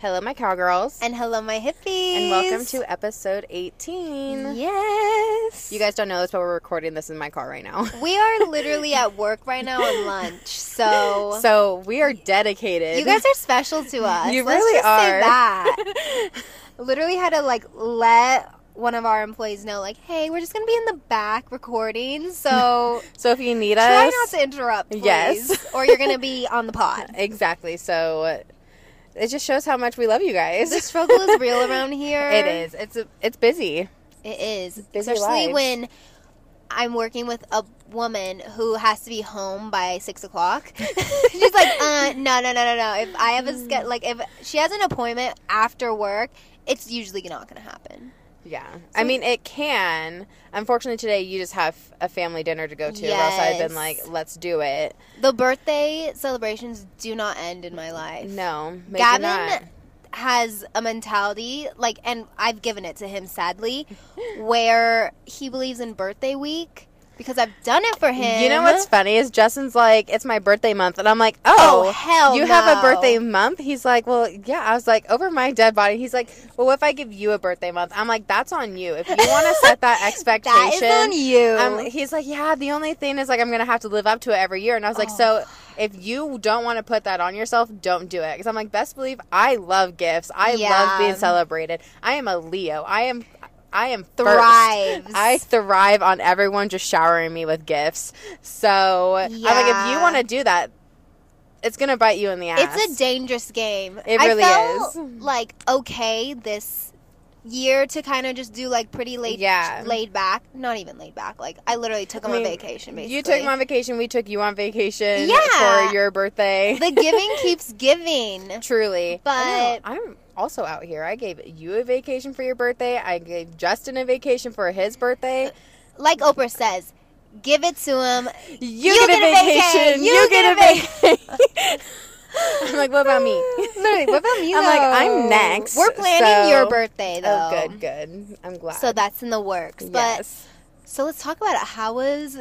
Hello, my cowgirls. And hello, my hippies. And welcome to episode 18. Yes. You guys don't know this, but we're recording this in my car right now. We are literally at work right now on lunch. So. So we are dedicated. You guys are special to us. You Let's really just are. Say that. literally had to like let one of our employees know, like, hey, we're just gonna be in the back recording, so so if you need try us. not to interrupt, please, Yes. or you're gonna be on the pod. Exactly. So it just shows how much we love you guys. The struggle is real around here. it is. It's a, it's busy. It is. Busy Especially lives. when I'm working with a woman who has to be home by six o'clock. She's like, uh, no, no, no, no, no. If I have a ske- like, if she has an appointment after work, it's usually not going to happen. Yeah. I mean, it can. Unfortunately, today you just have a family dinner to go to. Or else I've been like, let's do it. The birthday celebrations do not end in my life. No. Maybe Gavin not. has a mentality like, and I've given it to him sadly, where he believes in birthday week because I've done it for him. You know what's funny is Justin's like, it's my birthday month, and I'm like, Oh, oh, hell you have a birthday month? He's like, well, yeah. I was like, over my dead body. He's like, well, what if I give you a birthday month? I'm like, that's on you. If you want to set that expectation, That is on you. Um, he's like, yeah. The only thing is like, I'm gonna have to live up to it every year, and I was like, Oh. so. If you don't want to put that on yourself, don't do it. Because I'm like, best believe I love gifts. I Yeah. love being celebrated. I am a Leo. I am, I am first. I thrive on everyone just showering me with gifts. So I'm like, if you want to do that, it's gonna bite you in the ass. It's a dangerous game. It I really felt, is. Like okay, this year to kind of just do like pretty laid, Yeah. laid back. Not even laid back. Like I literally took him I mean, on vacation. Basically, You took on vacation. We took you on vacation Yeah. for your birthday. the giving keeps giving. Truly, But- I'm also out here. I gave you a vacation for your birthday. I gave Justin a vacation for his birthday. Like Oprah says, give it to him. You, You get, a get a vacation. vacay. You, You get, get a vacation. I'm like, what about me? Literally, what about me? I'm like, I'm next, We're planning so- your birthday though. Oh, good, good. I'm glad. So that's in the works. But yes. so let's talk about it. How was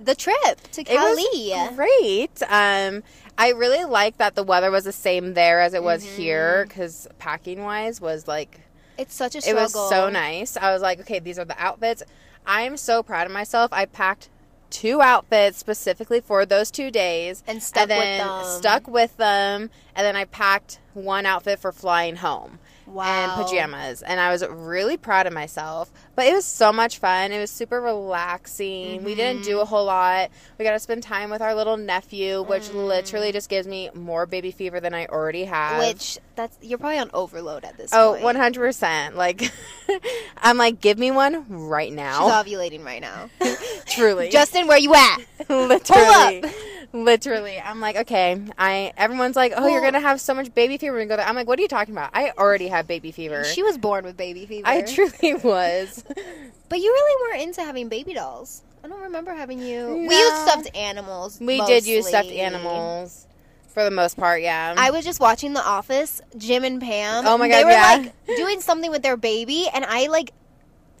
the trip to It Cali? was great. Um, I really like that the weather was the same there as it was Mhm. here because packing wise was like It's such a it was so nice. I was like, okay, these are the outfits. I am so proud of myself. I packed two outfits specifically for those two days And stuck and then with them. stuck with them and then I packed one outfit for flying home Wow. and pajamas and I was really proud of myself. But it was so much fun. It was super relaxing. We didn't Mm-hmm. do a whole lot. We got to spend time with our little nephew, which Mm. literally just gives me more baby fever than I already have. Which that's you're probably on overload at this Oh, point. 100%. Like I'm like give me one right now. She's ovulating right now. Truly. Justin, where you at? literally. up. Literally. I'm like, okay, I everyone's like, "Oh, you're Well- going to have so much baby fever you go there." I'm like, "What are you talking about? I already have baby fever." She was born with baby fever. I truly was. But you really weren't into having baby dolls. I don't remember having you. We No. used stuffed animals. We did use mostly. stuffed animals for the most part, yeah. I was just watching The Office. Jim and Pam. Oh my god, They were yeah. like doing something with their baby, and I like.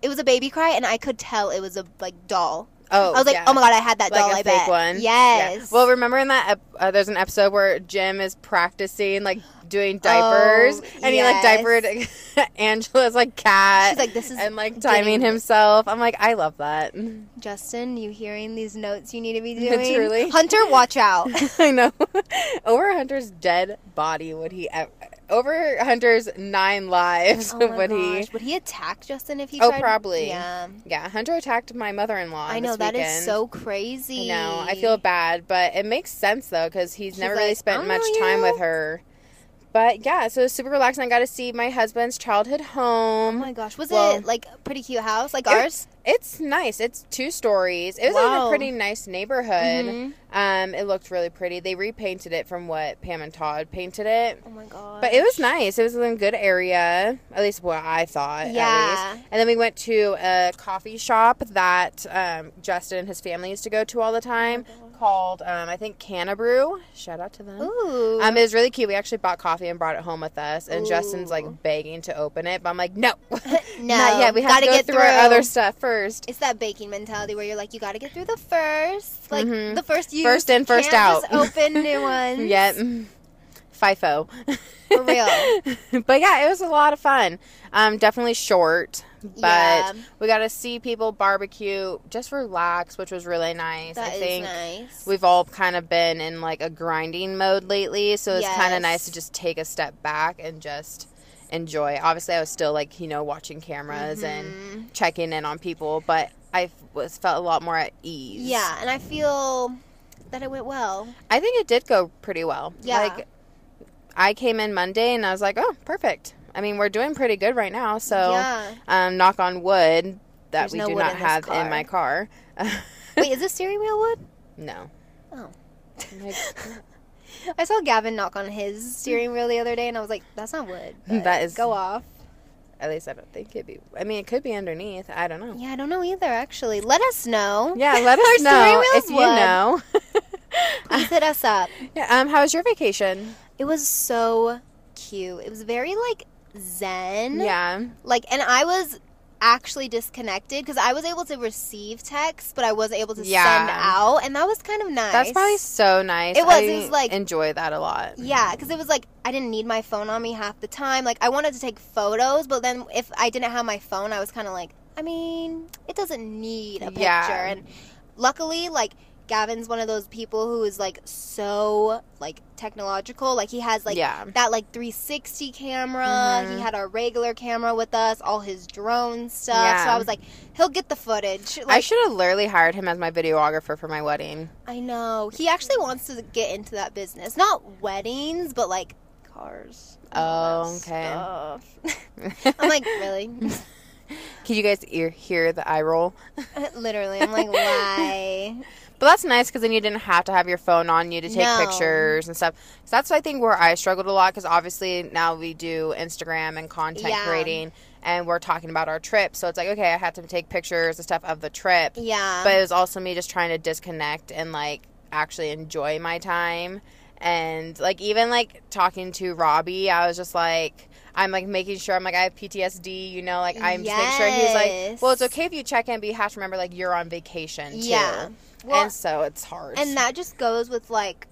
It was a baby cry, and I could tell it was a like doll. oh, I was like, yeah. oh my god, I had that like doll. a I fake bet. one. Yes. Yeah. Well, remember in that ep- uh, there's an episode where Jim is practicing like doing diapers, Oh, and he like diapered Angela's like cat. She's like, this is and like timing himself. I'm like, I love that. Justin, you hearing these notes you need to be doing? Truly. Hunter, watch out. I know. Over Hunter's dead body would he ev- over Hunter's nine lives Oh would he? Would he attack Justin if he Oh, tried? probably. Yeah. Yeah, Hunter attacked my mother-in-law. I know that is weekend. so crazy. No, I feel bad, but it makes sense though because he's, He's never really spent much know time you." with her. But yeah, so it was super relaxing. I got to see my husband's childhood home. Oh my gosh. Was Well, it like a pretty cute house like it- ours? It's nice. It's two stories. It was in a pretty nice neighborhood. Mhm. Um, it looked really pretty. They repainted it from what Pam and Todd painted it. Oh my god. But it was nice. It was in a good area, at least what I thought. at Yeah. And then we went to a coffee shop that um, Justin and his family used to go to all the time, called um, I think Canabrew. Shout out to them. Ooh. Um, it was really cute. We actually bought coffee and brought it home with us, and Justin's like begging to open it, but I'm like, no, no. not yet. We have gotta to go get through, our other stuff first. It's that baking mentality where you're like, you got to get through the first, like Mhm. the first you First in, first out. Just open new ones. Mm. FIFO. For real. but yeah, it was a lot of fun. Um, definitely short, but Yeah. we got to see people barbecue, just relax, which was really nice. That I think nice. we've all kind of been in like a grinding mode lately, so it's kind of nice to just take a step back and just enjoy. Obviously, I was still like you know watching cameras Mm-hmm. and checking in on people, but I was felt a lot more at ease. yeah, and I feel that it went well. I think it did go pretty well. Yeah. Like I came in Monday and I was like, oh, perfect. I mean, we're doing pretty good right now. So, yeah. um, knock on wood that There's we no do not in have in my car. Wait, is this steering wheel wood? no. Oh. Like, I saw Gavin knock on his steering wheel the other day, and I was like, "That's not wood." That is- go off. at least I don't think it'd be. I mean, it could be underneath. I don't know. Yeah, I don't know either. Actually, let us know. Yeah, let us know steering if wheel's you know. Please hit us up. yeah, um, how was your vacation? It was so cute. It was very like zen. Yeah. Like, and I was actually disconnected because I was able to receive texts, but I wasn't able to Yeah. send out, and that was kind of nice. That's probably so nice. It was, I it was like- enjoy that a lot. Yeah, because it was like I didn't need my phone on me half the time. Like I wanted to take photos, but then if I didn't have my phone, I was kind of like, I mean, it doesn't need a picture. Yeah. And luckily, like Gavin's one of those people who is like so like technological. Like he has like yeah. that like 360 camera. Mhm. He had our regular camera with us, all his drone stuff. Yeah. So I was like, he'll get the footage. Like, I should have literally hired him as my videographer for my wedding. I know. He actually wants to get into that business. Not weddings, but like cars. Oh, okay. I'm like, really? Can you guys ear, hear the eye roll? Literally. I'm like, why? But that's nice because then you didn't have to have your phone on you to take No. pictures and stuff. So that's I think where I struggled a lot because obviously now we do Instagram and content Yeah. creating, and we're talking about our trip. So it's like okay, I had to take pictures and stuff of the trip, Yeah. but it was also me just trying to disconnect and like actually enjoy my time. And like even like talking to Robbie, I was just like. I'm like making sure I'm like I have PTSD, you know, like I'm just making sure he's like, well, it's okay if you check in, but you have to remember like you're on vacation too yeah. Well, and so it's hard. and that just goes with like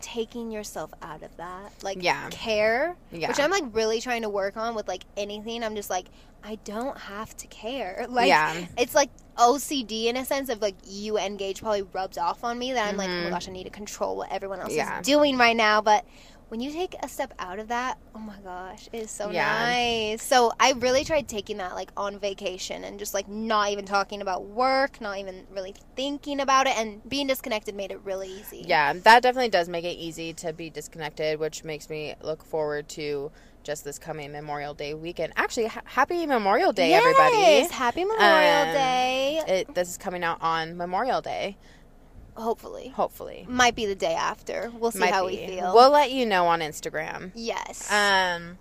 taking yourself out of that like Yeah. care yeah, which i'm like really trying to work on with like anything i'm just like i don't have to care like yeah, it's like OCD in a sense of like you engage probably rubs off on me that I'm like, oh my Mhm. gosh, I need to control what everyone else Yeah. is doing right now. But when you take a step out of that, oh my gosh, it is so Yeah. nice. So I really tried taking that like on vacation and just like not even talking about work, not even really thinking about it, and being disconnected made it really easy. yeah. That definitely does make it easy to be disconnected, which makes me look forward to just this coming Memorial Day weekend. Actually, ha- happy Memorial Day, Yes, everybody! Happy Memorial Um, Day. It, this is coming out on Memorial Day, Hopefully, hopefully. might be the day after. We'll see Might how be. we feel. We'll let you know on Instagram. yes. Um,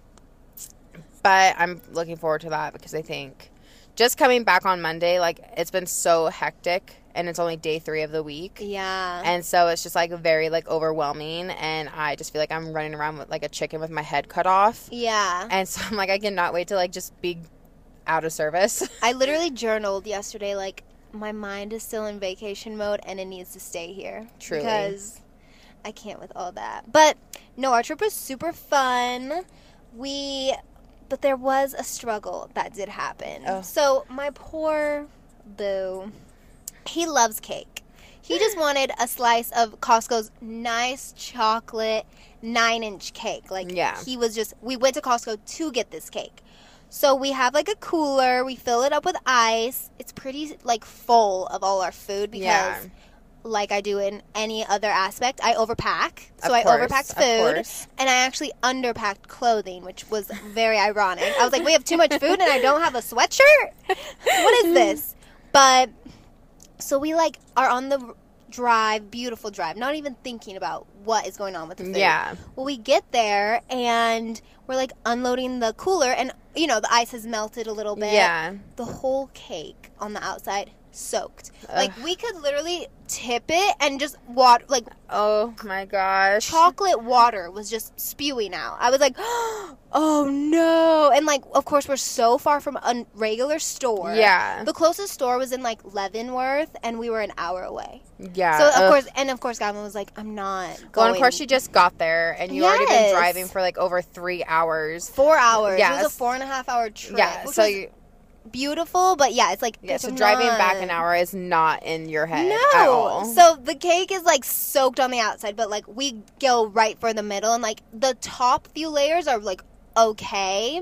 but I'm looking forward to that because I think just coming back on Monday, like it's been so hectic, and it's only day three of the week. yeah. and so it's just like very like overwhelming and i just feel like i'm running around with like a chicken with my head cut off yeah. and so i'm like i cannot wait to like just be out of service I literally journaled yesterday, like, my mind is still in vacation mode and it needs to stay here. Truly. Because I can't with all that. But, no, our trip was super fun. We, but there was a struggle that did happen. Oh. So, my poor boo, he loves cake. He just wanted a slice of Costco's nice chocolate nine inch cake. Like, Yeah. he was just, we went to Costco to get this cake. So we have like a cooler. We fill it up with ice. It's pretty like full of all our food because, Yeah. like I do in any other aspect, I overpack. So Of I course, overpacked food, course. and I actually underpacked clothing, which was very ironic. I was like, we have too much food, and I don't have a sweatshirt. what is this? But so we like are on the drive, beautiful drive, not even thinking about what is going on with the food. yeah Well, we get there and we're like unloading the cooler, and you know the ice has melted a little bit. yeah The whole cake on the outside soaked. Ugh. Like we could literally tip it and just water like Oh my gosh. chocolate water was just spewing out. I was like, "Oh no." And like of course we're so far from a regular store. Yeah. The closest store was in like Leavenworth and we were an hour away. Yeah. So of ugh. course and of course Gavin was like, "I'm not going." Well, of course, you just got there, and you already been driving for like over three hours. four hours. Yeah. It was a four and a half hour trip. Yeah, so you, beautiful, but yeah, it's like yeah, so driving back an hour is not in your head No. at all. So the cake is like soaked on the outside, but like we go right for the middle, and like the top few layers are like okay.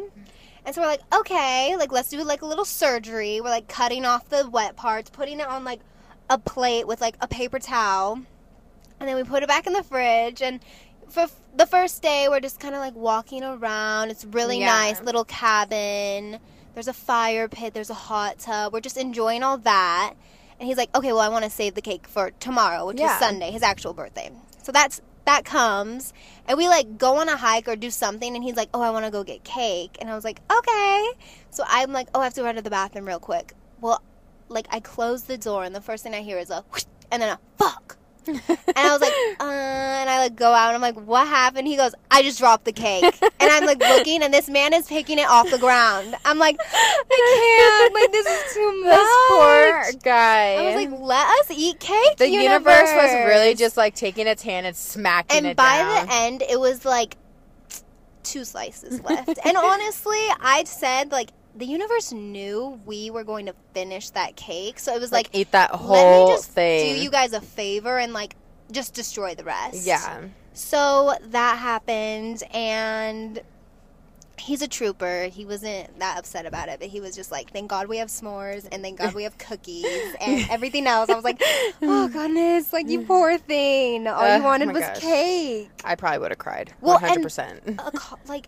And so we're like, okay, like let's do like a little surgery. We're like cutting off the wet parts, putting it on like a plate with like a paper towel, and then we put it back in the fridge. And for f- the first day, we're just kind of like walking around. It's really Yeah. nice little cabin. There's a fire pit. There's a hot tub. We're just enjoying all that. And he's like, okay, well, I want to save the cake for tomorrow, which Yeah. is Sunday, his actual birthday. So that's that comes, and we like go on a hike or do something, and he's like, oh, I want to go get cake, and I was like, okay. So I'm like, oh, I have to run to the bathroom real quick. Well, like I close the door, and the first thing I hear is a whoosh, and then a fuck. And I was like, uh, and I like go out and I'm like, what happened? He goes, I just dropped the cake. And I'm like looking and this man is picking it off the ground. I'm like, I can't. Like, this is too much. this poor guy. I was like, let us eat cake. the universe. was really just like taking its hand and smacking it. And it by down. the end, it was like two slices left. and honestly, I'd said like the universe knew we were going to finish that cake, so it was like, like, eat that let whole me just thing. do you guys a favor and like just destroy the rest. yeah. So that happened, and he's a trooper. He wasn't that upset about it, but he was just like, "Thank God we have s'mores, and thank God we have cookies, and everything else." I was like, "Oh goodness, like you poor thing. All Uh, you wanted was gosh. cake." I probably would have cried. Well, hundred percent. A co- like,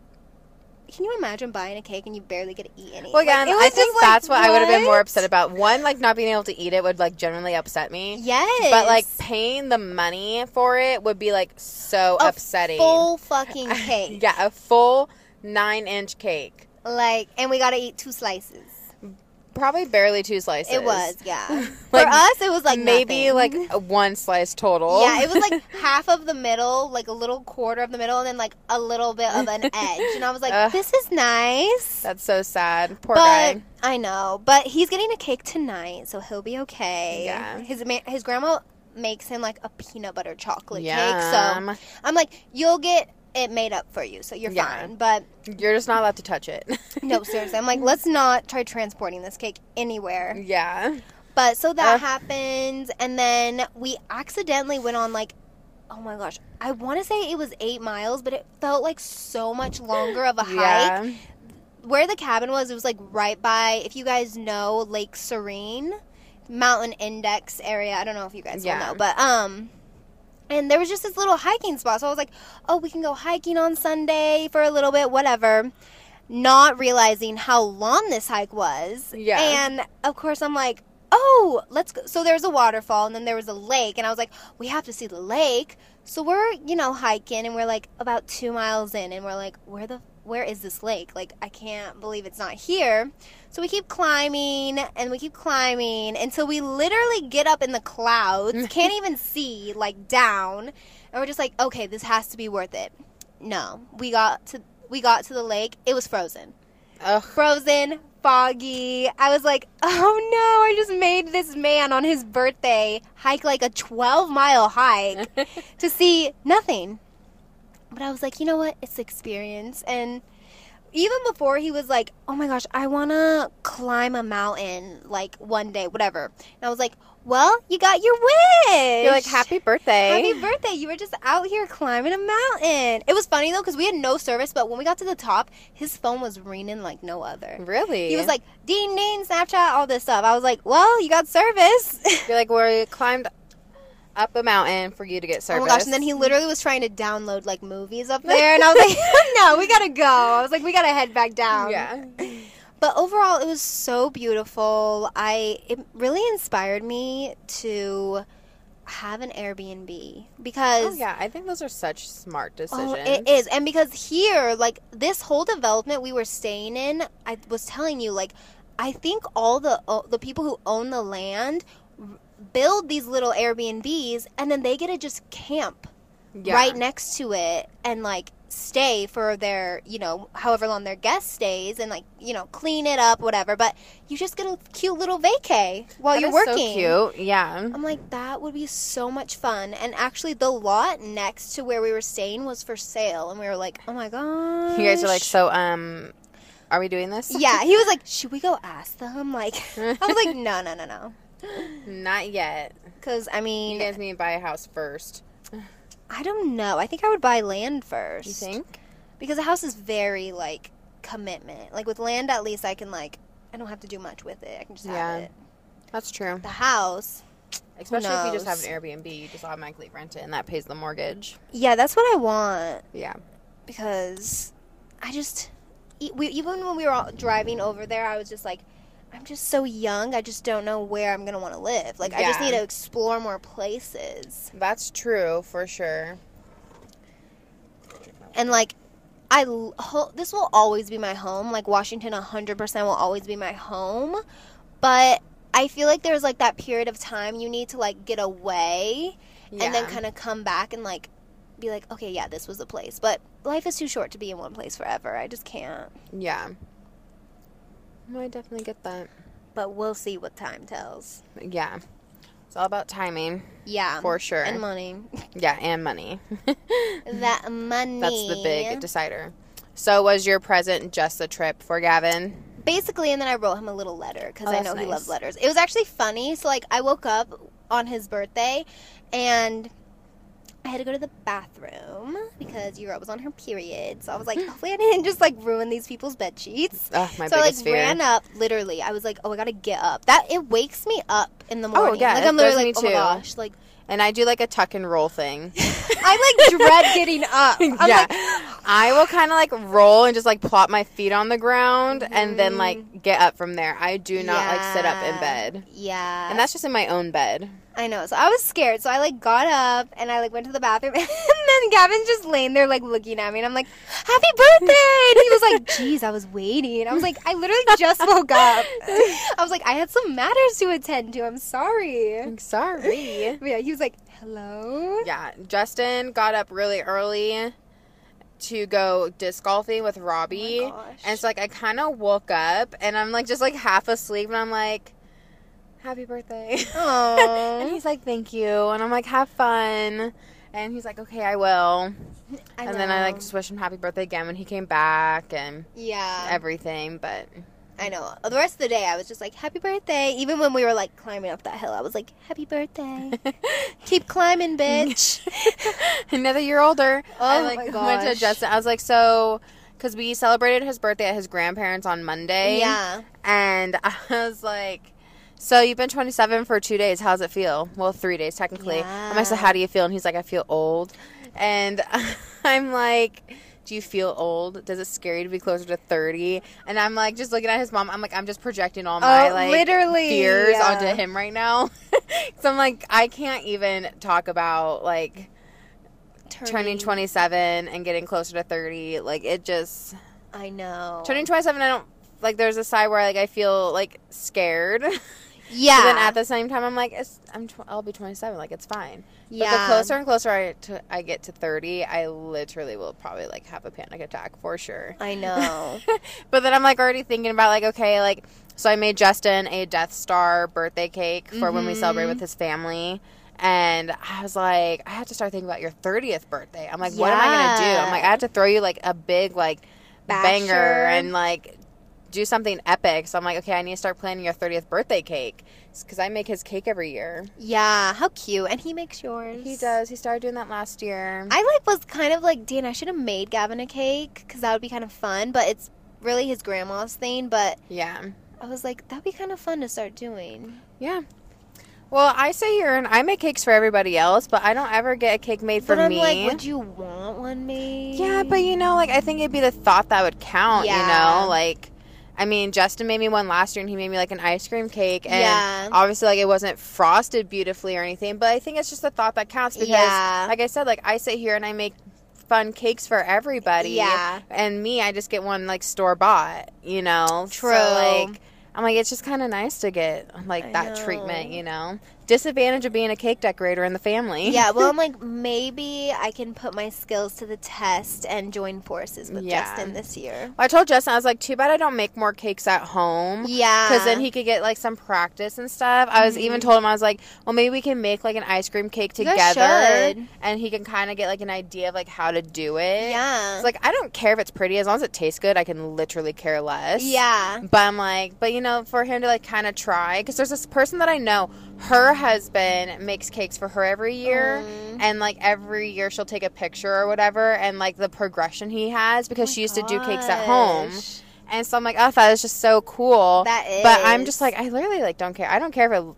can you imagine buying a cake and you barely get to eat any? Well, again, it I think like, that's what, I would have been more upset about. One, like not being able to eat it would like genuinely upset me. Yes, But like paying the money for it would be like so A upsetting. full fucking cake. yeah, a full nine inch cake. Like, and we got to eat two slices. Probably barely two slices. It was, yeah. Like, For us, it was like maybe nothing. like one slice total. Yeah, it was like half of the middle, like a little quarter of the middle, and then like a little bit of an edge. And I was like, Ugh. this is nice. That's so sad. Poor but guy. I know, but he's getting a cake tonight, so he'll be okay. Yeah. His his grandma makes him like a peanut butter chocolate cake, so I'm like, you'll get it made up for you, so you're Yeah. fine. But You're just not allowed to touch it. no, seriously, I'm like, let's not try transporting this cake anywhere. yeah. But so that Ugh. happened, and then we accidentally went on like, oh my gosh, I want to say it was eight miles, but it felt like so much longer of a hike. Yeah. Where the cabin was, it was like right by, if you guys know Lake Serene, Mountain Index area. I don't know if you guys Yeah. will know, but um. And there was just this little hiking spot. So I was like, oh, we can go hiking on Sunday for a little bit, whatever. Not realizing how long this hike was. Yeah. And of course, I'm like, oh, let's go. So there's a waterfall and then there was a lake. And I was like, we have to see the lake. So we're, you know, hiking and we're like about two miles in and we're like, where the, where is this lake? Like, I can't believe it's not here. So we keep climbing and we keep climbing until we literally get up in the clouds, can't even see, like down. And we're just like, okay, this has to be worth it. No, we got to, we got to the lake. It was frozen Ugh. frozen, foggy. I was like, oh no, I just made this man on his birthday hike like a 12 mile hike to see nothing. But I was like, you know what? It's experience. And even before he was like, oh my gosh, I want to climb a mountain like one day, whatever. And I was like, well, you got your wish. You're like, happy birthday. Happy birthday. You were just out here climbing a mountain. It was funny though, because we had no service, but when we got to the top, his phone was ringing like no other. Really? He was like, ding, ding, Snapchat, all this stuff. I was like, well, you got service. You're like, we climbed up a mountain for you to get Oh my gosh! And then he literally was trying to download like movies up there, and I was like, "No, we gotta go." I was like, "We gotta head back down." Yeah. But overall, it was so beautiful. I it really inspired me to have an Airbnb because Oh yeah, I think those are such smart decisions. Oh, it is. And because here, like this whole development we were staying in, I was telling you, like I think all the o- the people who own the land build these little Airbnbs and then they get to just camp Yeah. right next to it and like stay for their, you know, however long their guest stays and like, you know, clean it up whatever, but you just get a cute little vacay while That you're working. So cute. Yeah. I'm like, that would be so much fun. And actually, the lot next to where we were staying was for sale. And we were like, oh my gosh. You guys are like, so um, are we doing this? Yeah, he was like, should we go ask them? Like, I was like, no, no, no, no. Not yet. Because, I mean. You guys need to buy a house first. I don't know. I think I would buy land first. You think? Because a house is very, like, commitment. Like, with land, at least I can, like, I don't have to do much with it. I can just Yeah. have it. That's true. The house, Especially if you just have an Airbnb, you just automatically rent it, and that pays the mortgage. yeah, that's what I want. Yeah. because I just we, even when we were all driving over there, I was just like, I'm just so young. I just don't know where I'm gonna want to live. Like I just need to explore more places. That's true for sure. And like, I ho- this will always be my home. Like Washington, hundred percent will always be my home. But I feel like there's like that period of time you need to like get away Yeah. and then kind of come back and like be like, okay, yeah, this was the place. But life is too short to be in one place forever. I just can't. Yeah. No, I definitely get that. But we'll see what time tells. Yeah. It's all about timing, Yeah. for sure. And money. yeah, and money. that money. That's the big decider. So, was your present just a trip for Gavin? Basically, and then I wrote him a little letter because Oh, I know he loves letters. It was actually funny. So, like, I woke up on his birthday and I had to go to the bathroom because Europe was on her period. So I was like, hopefully I didn't just like ruin these people's bed sheets. Ugh, my so I like fear. ran up. Literally, I was like, oh, I gotta get up. That it wakes me up in the morning. Oh, yeah, like I'm literally like, oh my too. gosh, like and I do like a tuck and roll thing. I like dread getting up. I'm yeah. like, I will kind of like roll and just like plop my feet on the ground and then Mhm. like get up from there. I do not like sit up in bed. yeah, And that's just in my own bed. I know. So I was scared. So I like got up and I like went to the bathroom and then Gavin's just laying there like looking at me and I'm like, Happy birthday! And he was like, Jeez, I was waiting. I was like, I literally just woke up. I was like, I had some matters to attend to. I'm sorry. I'm sorry. But yeah, he was like, Hello? yeah, Justin got up really early to go disc golfing with Robbie. Oh and so like I kind of woke up and I'm like just like half asleep and I'm like happy birthday. and he's like thank you and I'm like have fun. And he's like, okay, I will. I and then I like just wish him happy birthday again when he came back and Yeah. everything. But I know. The rest of the day, I was just like, Happy birthday. Even when we were like climbing up that hill, I was like, Happy birthday. Keep climbing, bitch. another year older. Oh I like my went to gosh. Justin. I was like, so because we celebrated his birthday at his grandparents on Monday. Yeah. And I was like, so you've been 27 for two days. How's it feel? Well, three days technically. I'm like, so how do you feel? And he's like, I feel old. And I'm like, do you feel old? Does it scare you to be closer to 30? And I'm like, just looking at his mom. I'm like, I'm just projecting all my Oh, like literally, fears yeah. onto him right now. so I'm like, I can't even talk about like turning 27 and getting closer to 30. Like it just I know. turning 27 i don't like there's a side where like i feel like scared but Yeah. then at the same time i'm like it's, i'm tw- i'll be 27 like it's fine yeah. but the closer and closer I, to, I get to 30 i literally will probably like have a panic attack for sure I know. but then i'm like already thinking about like okay like so i made justin a death star birthday cake for when we celebrate Mhm. with his family and I was like, I have to start thinking about your 30th birthday. I'm like, what am I going to do? I'm like, I have to throw you like a big, like, banger and like do something epic. So I'm like, okay, I need to start planning your 30th birthday cake because I make his cake every year. yeah. How cute. And he makes yours. He does. He started doing that last year. I like was kind of like, Dan, I should have made Gavin a cake because that would be kind of fun. But it's really his grandma's thing. But yeah, I was like, that'd be kind of fun to start doing. yeah. Well, I sit here and I make cakes for everybody else, but I don't ever get a cake made for but I'm me. like, would you want one made? yeah, but you know, like I think it'd be the thought that would count. Yeah. You know, like. I mean, Justin made me one last year, and he made me like an ice cream cake, and Yeah. obviously, like it wasn't frosted beautifully or anything. But I think it's just the thought that counts because, Yeah. like I said, like I sit here and I make fun cakes for everybody. Yeah. and me, I just get one like store bought. You know, True. So, like I'm like, it's just kind of nice to get like I that treatment, you know. Disadvantage of being a cake decorator in the family. Yeah, well, I'm like, maybe I can put my skills to the test and join forces with Yeah. Justin this year. I told Justin, I was like, too bad I don't make more cakes at home. Yeah. Because then he could get like some practice and stuff. I was even Mhm. told him I was like, well, maybe we can make like an ice cream cake together, and he can kind of get like an idea of like how to do it. Yeah. It's like I don't care if it's pretty as long as it tastes good. I can literally care less. yeah. But I'm like, but you know, for him to like kind of try, because there's this person that I know, her husband makes cakes for her every year, Mm. and like every year she'll take a picture or whatever, and like the progression he has because she used to do cakes at home, and so I'm like, oh, that is just so cool. That is. But I'm just like, I literally like don't care. I don't care if it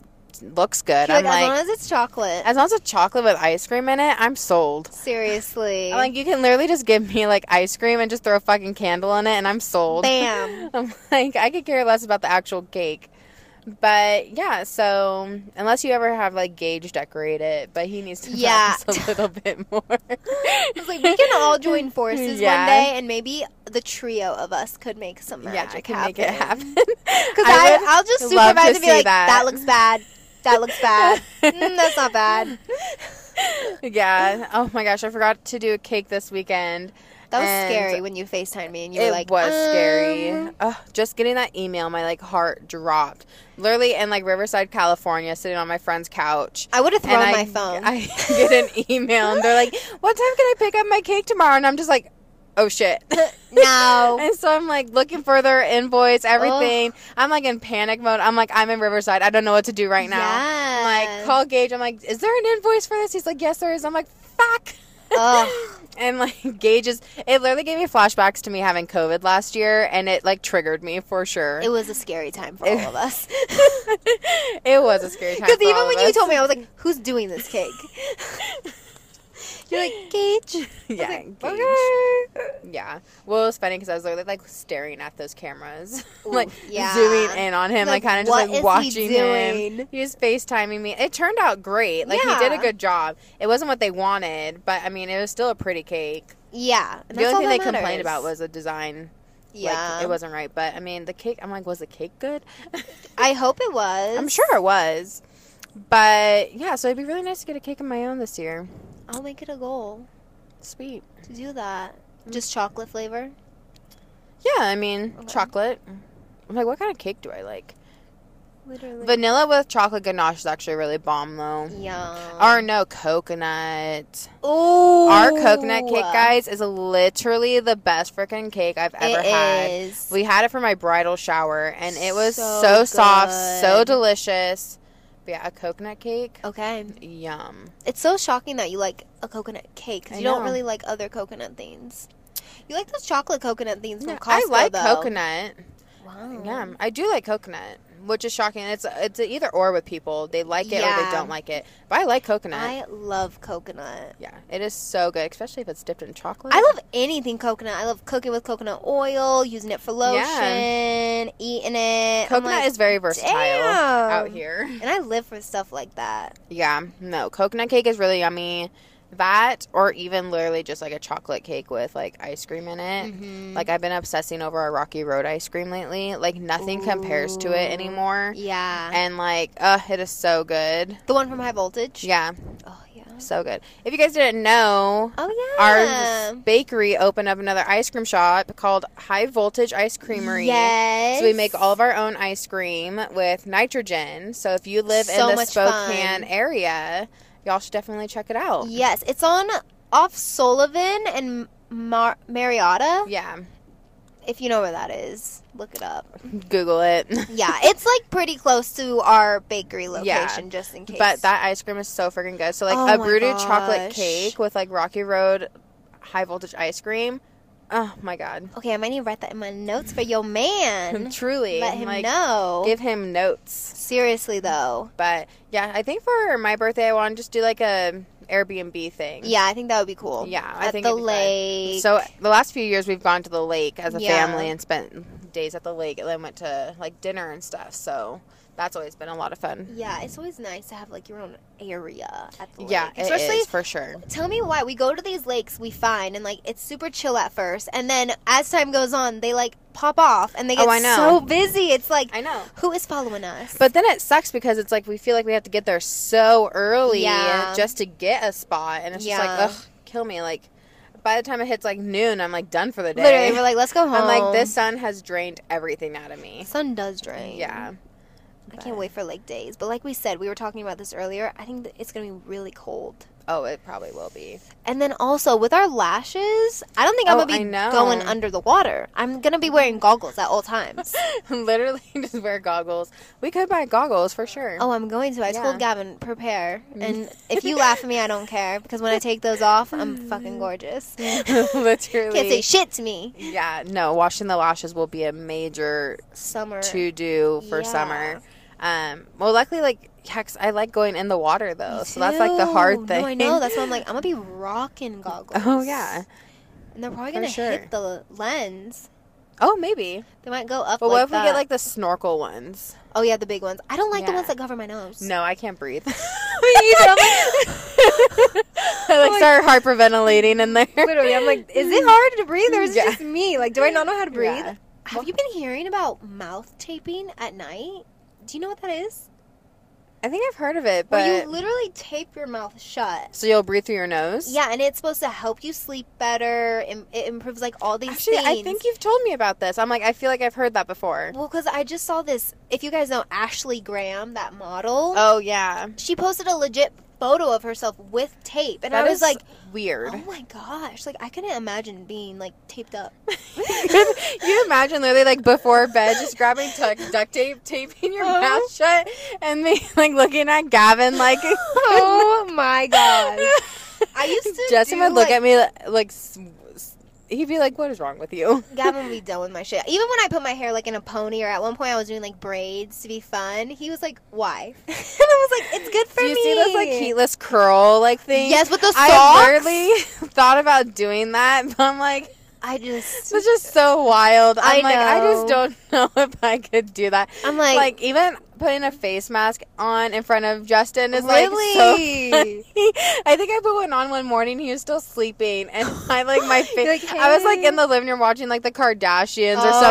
looks good. I'm like, as long as it's chocolate. as long as it's chocolate with ice cream in it, I'm sold. Seriously. I'm like, you can literally just give me like ice cream and just throw a fucking candle in it, and I'm sold. Bam. I'm like, I could care less about the actual cake. But yeah, so unless you ever have like Gage decorate it, but he needs to Yeah. practice a little bit more. I was like, we can all join forces Yeah. one day, and maybe the trio of us could make some yeah, magic I can happen. make it happen. Because I, I i'll just supervise and be like, that. that. looks bad. That looks bad. mm, that's not bad. yeah. Oh my gosh, I forgot to do a cake this weekend. That was And scary when you FaceTimed me and you were like, It was scary. um, Ugh, just getting that email, my like heart dropped. Literally in like Riverside, California, sitting on my friend's couch. I would have thrown I, my phone. I get an email and they're like, "What time can I pick up my cake tomorrow?" And I'm just like, "Oh shit." no. And so I'm like looking for their invoice, everything. I'm like in panic mode. I'm like, I'm in Riverside. I don't know what to do right now. I'm like, call Gage. I'm like, is there an invoice for this? He's like, yes, there is. I'm like, fuck. And like Gage is, it literally gave me flashbacks to me having COVID last year, and it like triggered me for sure. It was a scary time for all of us. it was a scary time. Because even when you told me, I was like, who's doing this cake? You're like, Gage? yeah, like, Gage. okay. Yeah. Well, it was funny because I was literally like staring at those cameras, like yeah. zooming in on him, like, Like, kind of just like is he watching him. He was FaceTiming me. It turned out great. Like he did a good job. It wasn't what they wanted, but I mean, it was still a pretty cake. Yeah. the only thing they that complained about was the design. yeah. Like, it wasn't right. But I mean, the cake. I'm like, was the cake good? I hope it was. I'm sure it was. But yeah, so it'd be really nice to get a cake of my own this year. I'll make it a goal Sweet. to do that. Mm. Just chocolate flavor. Yeah, I mean, Okay. chocolate. I'm like, what kind of cake do I like? Literally. Vanilla with chocolate ganache is actually really bomb though. Yum. Or no, coconut. Ooh. Our coconut cake, guys, is literally the best freaking cake I've ever It had. is. We had it for my bridal shower, and it was So so, soft, so delicious. Yeah, a coconut cake, Okay. yum. It's so shocking that you like a coconut cake because you don't really like other coconut things. You like those chocolate coconut things from Yeah, Costco, I like though. coconut. Wow. Yeah, I do like coconut, which is shocking. It's it's either or with people. They like it or they don't like it. But I like coconut. I love coconut. yeah, it is so good, especially if it's dipped in chocolate. I love anything coconut. I love cooking with coconut oil, using it for lotion, Yeah. eating it. Coconut like, is very versatile damn. out here. and I live for stuff like that. Yeah, no, coconut cake is really yummy. That or even literally just like a chocolate cake with like ice cream in it. Mhm. Like I've been obsessing over a Rocky Road ice cream lately. Like nothing compares to it anymore. Yeah. And like, uh, it is so good. the one from High Voltage. Yeah, Oh yeah. so good. If you guys didn't know, Oh yeah, our bakery opened up another ice cream shop called High Voltage Ice Creamery. Yes. So we make all of our own ice cream with nitrogen. So if you live So in the Spokane fun. area, y'all should definitely check it out. Yes, it's on off Sullivan and Mar- Marietta. Yeah, If you know where that is, look it up. Google it. Yeah, it's like pretty close to our bakery location, Yeah. just in case. but that ice cream is so freaking good. So like Oh a brooded chocolate cake with like Rocky Road high voltage ice cream. Oh my god. okay, I might need to write that in my notes for your man. Truly. Let him like, know. Give him notes. Seriously though, But yeah, I think for my birthday I want to just do like a Airbnb thing. yeah, I think that would be cool. Yeah, I at think the it'd be fun. lake. So the last few years we've gone to the lake as a Yeah. family and spent days at the lake and then went to like dinner and stuff. So that's always been a lot of fun. yeah, it's always nice to have like your own area at the lake. Yeah, especially is for sure. Tell me why we go to these lakes we find and like it's super chill at first and then as time goes on they like pop off, and they Oh, get I know. so busy. It's like, I know. who is following us? But then it sucks because it's like we feel like we have to get there so early Yeah. just to get a spot, and it's just like, ugh, kill me. Like by the time it hits like noon, I'm like done for the day. literally, we're like, let's go home. I'm like, this sun has drained everything out of me. sun does drain. Yeah. I can't wait for like days. But like we said, we were talking about this earlier. I think it's gonna be really cold. Oh, it probably will be. And then also with our lashes, I don't think I'm Oh, gonna be going under the water. I'm gonna be wearing goggles at all times. Literally just wear goggles. We could buy goggles for sure. oh, I'm going to. I Yeah. Mm. told Gavin prepare, and if you laugh at me, I don't care because when I take those off, I'm fucking gorgeous. Literally. Can't say shit to me. Yeah, no, washing the lashes will be a major Summer. to do for Yeah. summer. Um, well, luckily, like, hex, I like going in the water though, so that's like the hard thing. No, I know. That's why I'm like, I'm gonna be rocking goggles. Oh yeah. and they're probably For gonna sure. hit the lens. Oh, maybe. They might go up. But like what if we get like the snorkel ones? Oh yeah, the big ones. I don't like the ones that cover my nose. No, I can't breathe. Me either. I'm like- I like like- start hyperventilating in there. Literally, I'm like, is it hard to breathe or is Yeah. it just me? Like, do I not know how to breathe? Yeah. Have you been hearing about mouth taping at night? Do you know what that is? I think I've heard of it, Where but you literally tape your mouth shut. so you'll breathe through your nose. Yeah, and it's supposed to help you sleep better. It improves like all these Actually, things. I think you've told me about this. I'm like, I feel like I've heard that before. Well, because I just saw this. If you guys know Ashley Graham, that model, Oh yeah, she posted a legit photo of herself with tape, and that I was like, weird. "Oh my gosh!" Like I couldn't imagine being like taped up. you imagine literally like before bed, just grabbing tuck, duct tape, taping your Uh-huh. mouth shut, and me like looking at Gavin like. oh my god! I used to. Justin do, would look like- at me li- like. He'd be like, "What is wrong with you?" Gavin would be done with my shit. Even when I put my hair like in a pony, or at one point I was doing like braids to be fun. He was like, "Why?" and I was like, "It's good for Do you me." see this like heatless curl like thing? Yes, with the I socks. literally thought about doing that, but I'm like, I just, it's just so wild. I'm I like, I just don't know if I could do that. I'm like, Like, even putting a face mask on in front of Justin is like so Really? I think I put one on one morning. He was still sleeping, and I like my face. Like, I was like in the living room watching like the Kardashians or Oh.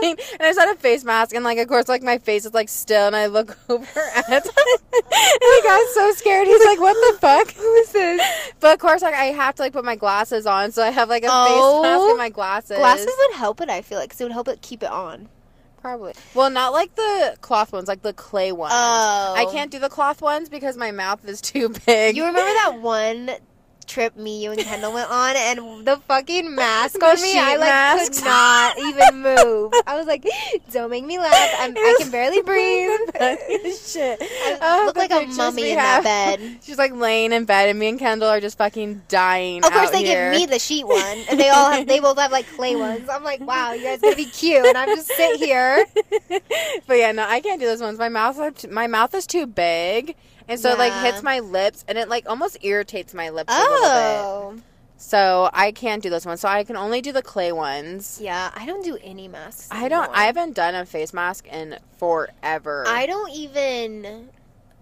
something, and I just had a face mask, and like of course like my face is like still, and I look over at, and he got so scared. He's like, "What the fuck? Who is this?" But of course, like I have to like put my glasses on, so I have like a Oh. face mask and oh. my glasses. glasses would help it. I feel like 'cause it would help it keep it on. Probably. Well, not like the cloth ones, like the clay ones. Oh. I can't do the cloth ones because my mouth is too big. You remember that one trip me, you, and Kendall went on, and the fucking mask The on me, I like could not even move. I was like, "Don't make me laugh. I'm, I can barely breathe." Shit. I Oh, look like a mummy in have. that bed. She's like laying in bed, and me and Kendall are just fucking dying. Of course, they here. give me the sheet one, and they all have, they both have like clay ones. I'm like, wow, you guys gonna be cute, and I'm just sit here. but yeah, no, I can't do those ones. My mouth, my mouth is too big, and so it like hits my lips, and it like almost irritates my lips a little bit. Oh, So I can't do those ones. So I can only do the clay ones. yeah. I don't do any masks. I don't. I haven't done a face mask in forever. I don't even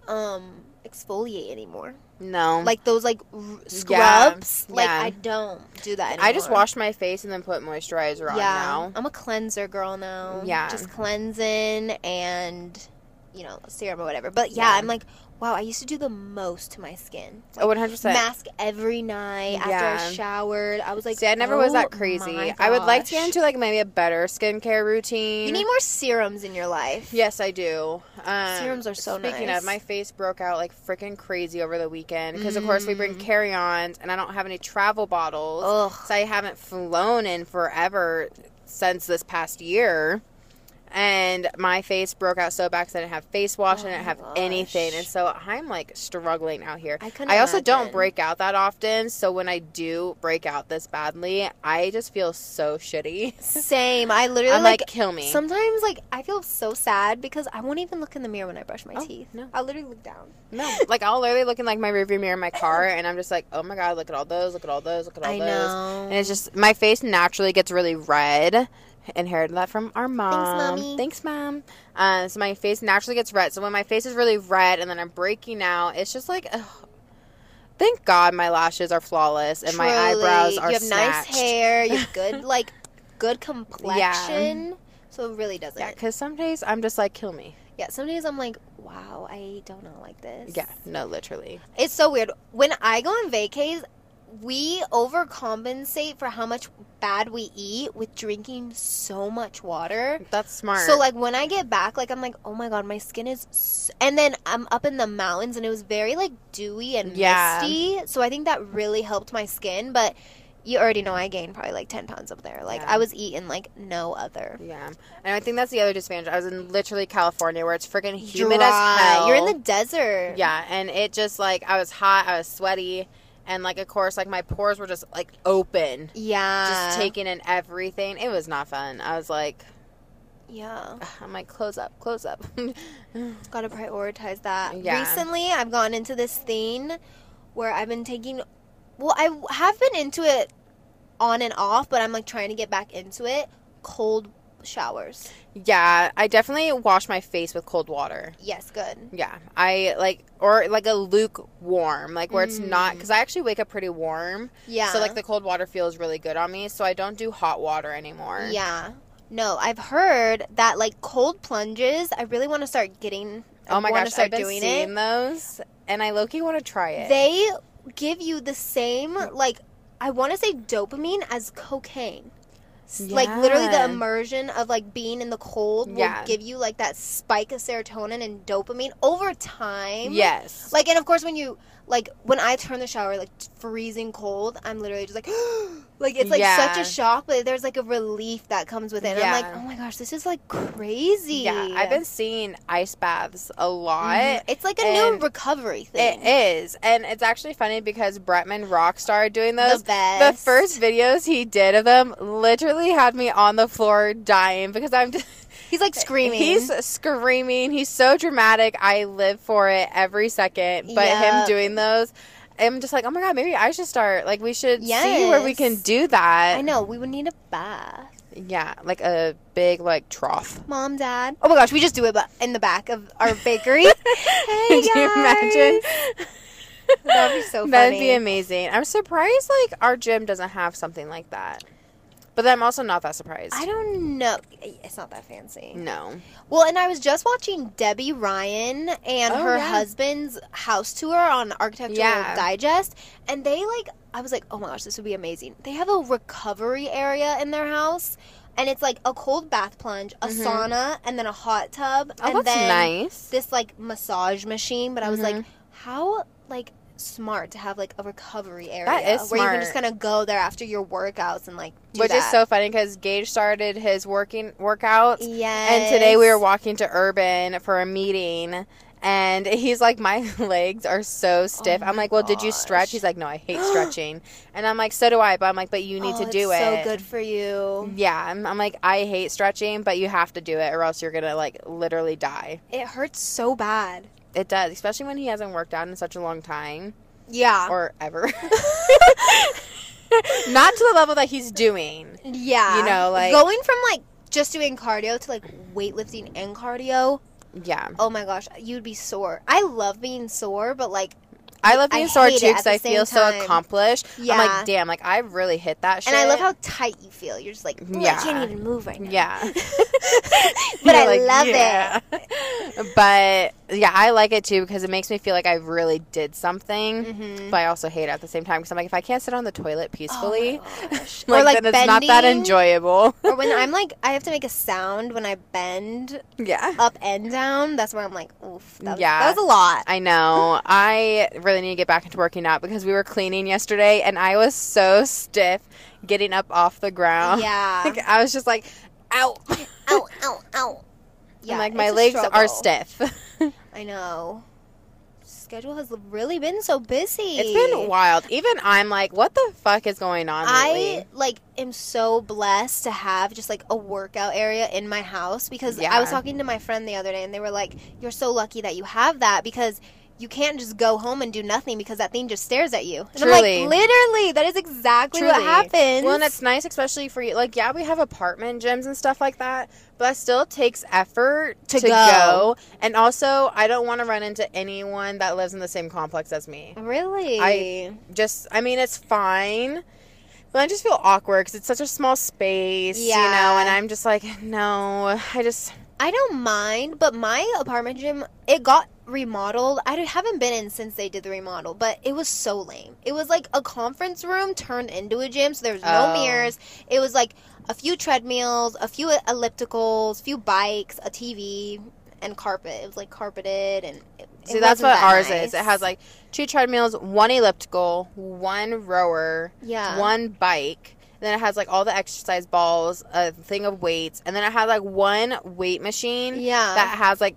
um exfoliate anymore. no. Like those like r- scrubs. Like yeah. I don't do that. Anymore. I just wash my face and then put moisturizer on Yeah, now. I'm a cleanser girl now. Yeah. just cleansing and you know serum or whatever. But yeah, Yeah. I'm like, wow. I used to do the most to my skin. Oh, 100 percent. Mask every night after Yeah. I showered. I was like, See, I never was "Oh that crazy. I would like to get into like maybe a better skincare routine. You need more serums in your life. Yes, I do. Um, Serums are so Speaking nice. of, my face broke out like freaking crazy over the weekend because, of course, we bring Mm. carry-ons, and I don't have any travel bottles, Ugh. so I haven't flown in forever since this past year. And my face broke out so bad because I didn't have face wash, and I Oh didn't have my anything, and so I'm like struggling out here. I I also don't break out that often, so when I do break out this badly, I just feel so shitty. Same. I literally I'm like, like, kill me. Sometimes like I feel so sad because I won't even look in the mirror when I brush my Oh, teeth. no. I literally look down. No, like I'll literally look in like my rearview mirror in my car, and I'm just like, oh my god, look at all those, look at all those, look at all I those, know. and it's just my face naturally gets really red. Inherited that from our mom. Thanks, Mommy. Thanks, mom. Uh, so my face naturally gets red. So when my face is really red and then I'm breaking out, it's just like, ugh. thank God my lashes are flawless and my eyebrows are You have snatched. nice hair. You have good like good complexion. So it really doesn't. Yeah, because some days I'm just like, kill me. Yeah, some days I'm like, wow, I don't know like this. Yeah, no, literally. It's so weird. When I go on vacays, we overcompensate for how much bad we eat with drinking so much water. That's smart. So like when I get back, like I'm like, oh my god, my skin is. S-. And then I'm up in the mountains, and it was very like dewy and Yeah. misty. So I think that really helped my skin. But you already know I gained probably like ten pounds up there. Like Yeah. I was eating like no other. yeah, and I think that's the other disadvantage. I was in literally California, where it's freaking humid Dry. as hell. You're in the desert. Yeah, and it just like I was hot, I was sweaty, and like of course like my pores were just like open, Yeah. just taking in everything. It was not fun. I was like, Yeah. I'm like, close up, close up. Gotta prioritize that. Yeah. Recently, I've gone into this thing where I've been taking. Well, I have been into it on and off, but I'm like trying to get back into it. Cold showers. yeah, I definitely wash my face with cold water. Yes, good. Yeah, I like or like a lukewarm, like where it's not Mm. because I actually wake up pretty warm. Yeah. So like the cold water feels really good on me. So I don't do hot water anymore. Yeah. No, I've heard that like cold plunges. I really want to start getting. I Oh my gosh, start I've been doing seeing it. those, and I low-key want to try it. They give you the same like I want to say dopamine as cocaine. Like literally the immersion of like being in the cold will Yeah. give you like that spike of serotonin and dopamine over time. yes. Like and of course when you like when I turn the shower like freezing cold, I'm literally just like like it's like Yeah. such a shock, but there's like a relief that comes with it. And I'm like, oh my gosh, this is like crazy. yeah, I've been seeing ice baths a lot. Mhm. It's like a new recovery thing. It is, and it's actually funny because Bretman Rock started doing those. the best. The first videos he did of them literally had me on the floor dying because I'm. Just, he's like screaming. He's screaming. He's so dramatic. I live for it every second. But him doing those, I'm just like, oh my god, maybe I should start. Like, we should see where we can do that. I know we would need a bath. Yeah, like a big like trough. Mom, Dad. Oh my gosh, we just do it, in the back of our bakery. hey Could you guys. imagine? That'd be so That'd be amazing. I'm surprised like our gym doesn't have something like that. But then I'm also not that surprised. I don't know. It's not that fancy. no. Well, and I was just watching Debby Ryan and Oh, her yeah. husband's house tour on Architectural Yeah. Digest, and they like I was like, "Oh my gosh, this would be amazing." They have a recovery area in their house, and it's like a cold bath plunge, a Mhm. sauna, and then a hot tub, Oh, and that's then nice. this like massage machine. But I was like, Mhm. how like smart to have like a recovery area That is where you can just kind of go there after your workouts and like do Which is so funny because Gage started his working workouts, Yes. and today we were walking to Urban for a meeting, and he's like, "My legs are so stiff." Oh I'm like, "Well, did you stretch?" He's like, "No, I hate stretching," and I'm like, "So do I," but I'm like, "But you need Oh, to do it." So good for you. Yeah, I'm, I'm like, I hate stretching, but you have to do it, or else you're gonna like literally die. It hurts so bad. It does, especially when he hasn't worked out in such a long time Yeah. or ever. Not to the level that he's doing. yeah. you know, like- going from like just doing cardio to like weightlifting and cardio. Yeah, Oh my gosh, you'd be sore. I love being sore, but like, I love I being sore hate too because I feel same so accomplished. yeah. I'm like, damn, like I really hit that shit. and I love how tight you feel. You're just like, "Ooh, Yeah. I can't even move right now. Yeah. but You're I like, love yeah. it. but yeah, I like it too because it makes me feel like I really did something. Mhm. But I also hate it at the same time because I'm like, if I can't sit on the toilet peacefully, Oh like, or like then it's not that enjoyable. or when I'm like, I have to make a sound when I bend yeah. up and down. That's where I'm like, oof, that was, Yeah. that was a lot. I know. I really need to get back into working out because we were cleaning yesterday and I was so stiff getting up off the ground. Yeah. Like, I was just like, ow. ow, ow, ow. I'm like, my legs are stiff. I know. Schedule has really been so busy. it's been wild. Even I'm like, what the fuck is going on lately? I like am so blessed to have just like a workout area in my house because I was talking to my friend the other day and they were like, "You're so lucky that you have that because." You can't just go home and do nothing because that thing just stares at you. And Truly. I'm like, literally, that is exactly what Truly. happens. Well, and it's nice, especially for you. Like, yeah, we have apartment gyms and stuff like that, but that still takes effort To to, go. go. And also, I don't want to run into anyone that lives in the same complex as me. really. I- Just, I mean, it's fine But I just feel awkward because it's such a small space, you know, and I'm just like, no, I just, I don't mind, but my apartment gym it got remodeled. I haven't been in since they did the remodel, but it was so lame. It was like a conference room turned into a gym, so there was no Oh. mirrors. It was like a few treadmills, a few ellipticals, a few bikes, a TV, and carpet. It was like carpeted and. It, see, it that's what that ours nice. is. It has like two treadmills, one elliptical, one rower, yeah. one bike. Then it has like all the exercise balls, a thing of weights, and then it has like one weight machine Yeah. that has like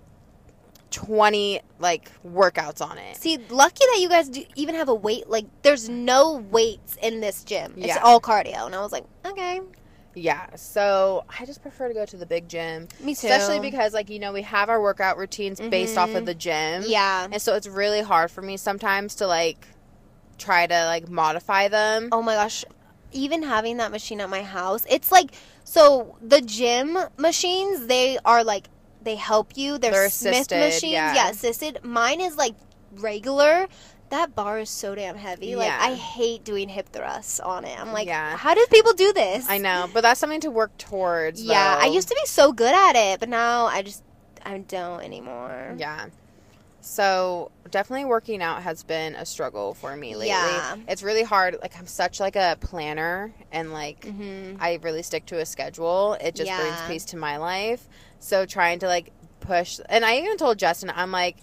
20 like workouts on it. See, lucky that you guys do even have a weight. Like, there's no weights in this gym. It's Yeah. all cardio, and I was like, okay, Yeah, so I just prefer to go to the big gym, me too. especially because like you know we have our workout routines based off of Mhm. the gym. yeah. And so it's really hard for me sometimes to like try to like modify them. Oh my gosh, even having that machine at my house, it's like so the gym machines. They are like they help you. They're, They're Smith assisted, machines. yeah. assisted. Mine is like regular. That bar is so damn heavy. Like I hate doing hip thrusts on it. I'm like, Yeah. how do people do this? I know, but that's something to work towards. Yeah, I used to be so good at it, but now I just I don't anymore. Yeah. So definitely working out has been a struggle for me lately. Yeah. It's really hard. Like I'm such like a planner and like Mm-hmm. I really stick to a schedule. It just brings peace to my life. So trying to like push and I even told Justin I'm like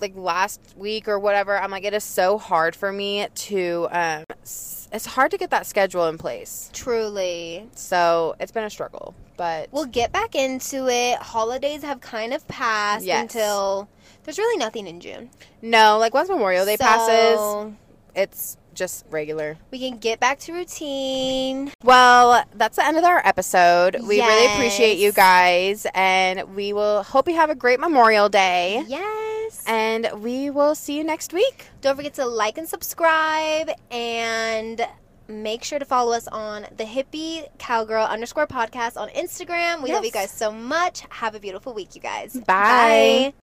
like last week or whatever I'm like it is so hard for me to um it's hard to get that schedule in place. Truly. So it's been a struggle. But We'll get back into it. Holidays have kind of passed Yes. until there's really nothing in June. no, like once Memorial Day passes, it's just regular. we can get back to routine. Well, that's the end of our episode. We really appreciate you guys, and we will hope you have a great Memorial Day. Yes. And we will see you next week. Don't forget to like and subscribe and make sure to follow us on the hippie cowgirl underscore podcast on Instagram. We love you guys so much. Have a beautiful week, you guys. Bye.